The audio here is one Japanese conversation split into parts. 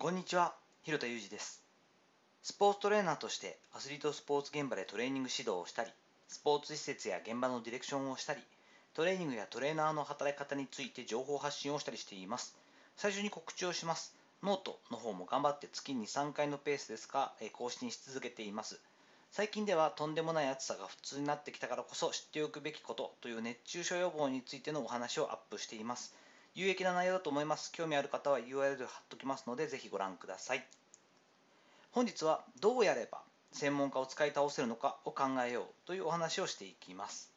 こんにちは、弘田雄士です。スポーツトレーナーとしてアスリートスポーツ現場でトレーニング指導をしたり、スポーツ施設や現場のディレクションをしたり、トレーニングやトレーナーの働き方について情報発信をしたりしています。最初に告知をします。ノートの方も頑張って月に3回のペースですが、え更新し続けています。最近ではとんでもない暑さが普通になってきたからこそ知っておくべきことという熱中症予防についてのお話をアップしています。有益な内容だと思います。興味ある方は URL 貼っときますので、ぜひご覧ください。本日はどうやれば専門家を使い倒せるのかを考えようというお話をしていきます。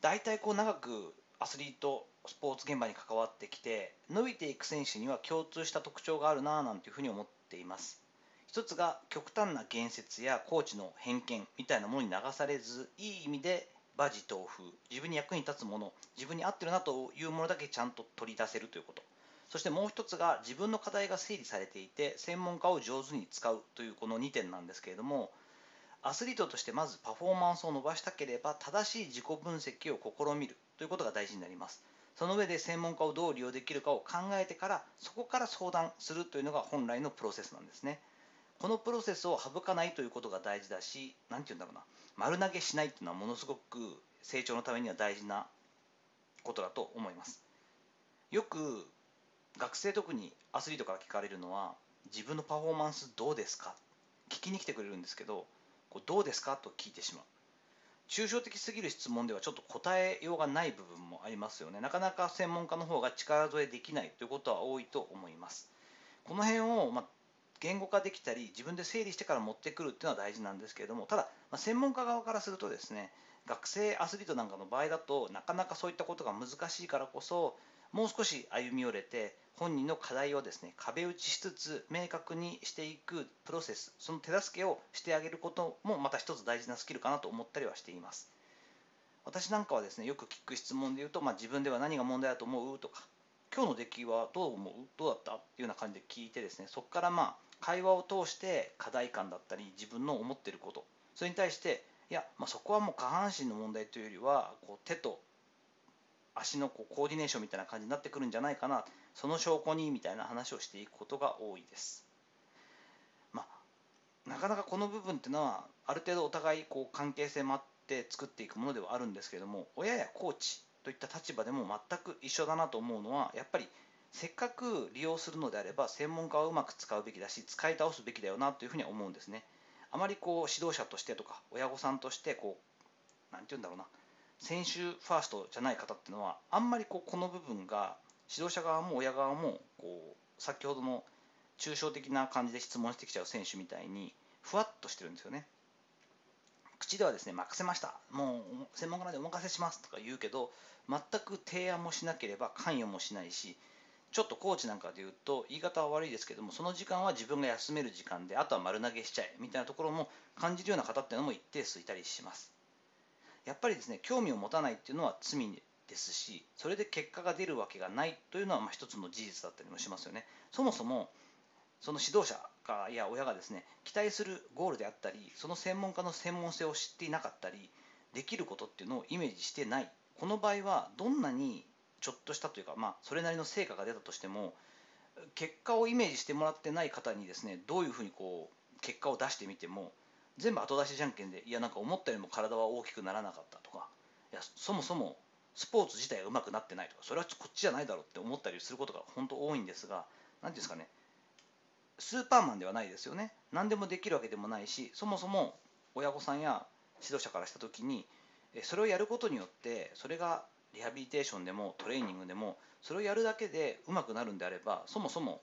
大体こう長くアスリートスポーツ現場に関わってきて伸びていく選手には共通した特徴があるなぁなんていうふうに思っています。一つが極端な言説やコーチの偏見みたいなものに流されずいい意味で馬事豆腐自分に役に立つもの自分に合ってるなというものだけちゃんと取り出せるということ。そしてもう一つが自分の課題が整理されていて専門家を上手に使うというこの2点なんですけれどもアスリートとしてまずパフォーマンスを伸ばしたければ正しい自己分析を試みるということが大事になります。その上で専門家をどう利用できるかを考えてからそこから相談するというのが本来のプロセスなんですね。このプロセスを省かないということが大事だし何て言うんだろうな。丸投げしないっていうのはものすごく成長のためには大事なことだと思います。よく学生特にアスリートから聞かれるのは自分のパフォーマンスどうですか？聞きに来てくれるんですけどこうどうですか？と聞いてしまう。抽象的すぎる質問ではちょっと答えようがない部分もありますよね。なかなか専門家の方が力添えできないということは多いと思います。この辺を、まあ、言語化できたり自分で整理してから持ってくるっていうのは大事なんですけれどもただ、まあ、専門家側からするとですね学生アスリートなんかの場合だとなかなかそういったことが難しいからこそもう少し歩み寄れて本人の課題をですね壁打ちしつつ明確にしていくプロセスその手助けをしてあげることもまた一つ大事なスキルかなと思ったりはしています。私なんかはですねよく聞く質問で言うと、まあ、自分では何が問題だと思うとか今日の出来はどう思う？どうだった？っていうような感じで聞いてですねそこからまあ会話を通して課題感だったり自分の思ってること。それに対していや、まあ、そこはもう下半身の問題というよりはこう手と足のこうコーディネーションみたいな感じになってくるんじゃないかな。その証拠にみたいな話をしていくことが多いです。まあ、なかなかこの部分っていうのはある程度お互いこう関係性もあって作っていくものではあるんですけども親やコーチといった立場でも全く一緒だなと思うのはやっぱりせっかく利用するのであれば専門家をうまく使うべきだし使い倒すべきだよなというふうには思うんですね。あまりこう指導者としてとか親御さんとしてこうなんて言うんだろうな選手ファーストじゃない方っていうのはあんまりこうこの部分が指導者側も親側もこう先ほどの抽象的な感じで質問してきちゃう選手みたいにふわっとしてるんですよね。口ではですね任せました。もう専門家なんでお任せしますとか言うけど全く提案もしなければ関与もしないしちょっとコーチなんかで言うと言い方は悪いですけどもその時間は自分が休める時間であとは丸投げしちゃえみたいなところも感じるような方っていうのも一定数いたりします。やっぱりですね興味を持たないっていうのは罪ですしそれで結果が出るわけがないというのはまあ一つの事実だったりもしますよね。そもそもその指導者かや親がですね期待するゴールであったりその専門家の専門性を知っていなかったりできることっていうのをイメージしてないこの場合はどんなにちょっとしたというか、まあ、それなりの成果が出たとしても結果をイメージしてもらってない方にですねどういうふうにこう結果を出してみても全部後出しじゃんけんでいやなんか思ったよりも体は大きくならなかったとかいやそもそもスポーツ自体が上手くなってないとかそれはこっちじゃないだろうって思ったりすることが本当多いんですが何ていうんですかねスーパーマンではないですよね。何でもできるわけでもないしそもそも親御さんや指導者からした時にそれをやることによってそれがリハビリテーションでもトレーニングでもそれをやるだけで上手くなるんであればそもそも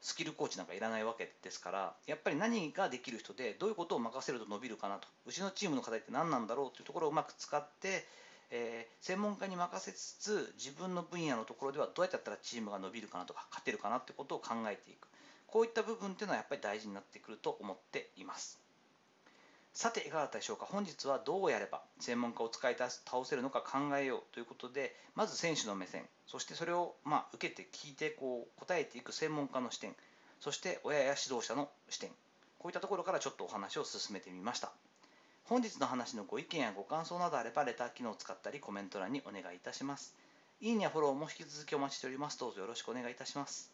スキルコーチなんかいらないわけですからやっぱり何ができる人でどういうことを任せると伸びるかなと。うちのチームの課題って何なんだろう？というところをうまく使って、えー専門家に任せつつ自分の分野のところではどうやってやったらチームが伸びるかなとか勝てるかなってことを考えていく。こういった部分っていうのはやっぱり大事になってくると思っています。さていかがだったでしょうか？本日はどうやれば専門家を使い倒せるのか考えようということでまず選手の目線そしてそれをまあ受けて聞いてこう答えていく専門家の視点そして親や指導者の視点こういったところからちょっとお話を進めてみました。本日の話のご意見やご感想などあればレター機能を使ったりコメント欄にお願いいたします。いいねやフォローも引き続きお待ちしております。どうぞよろしくお願いいたします。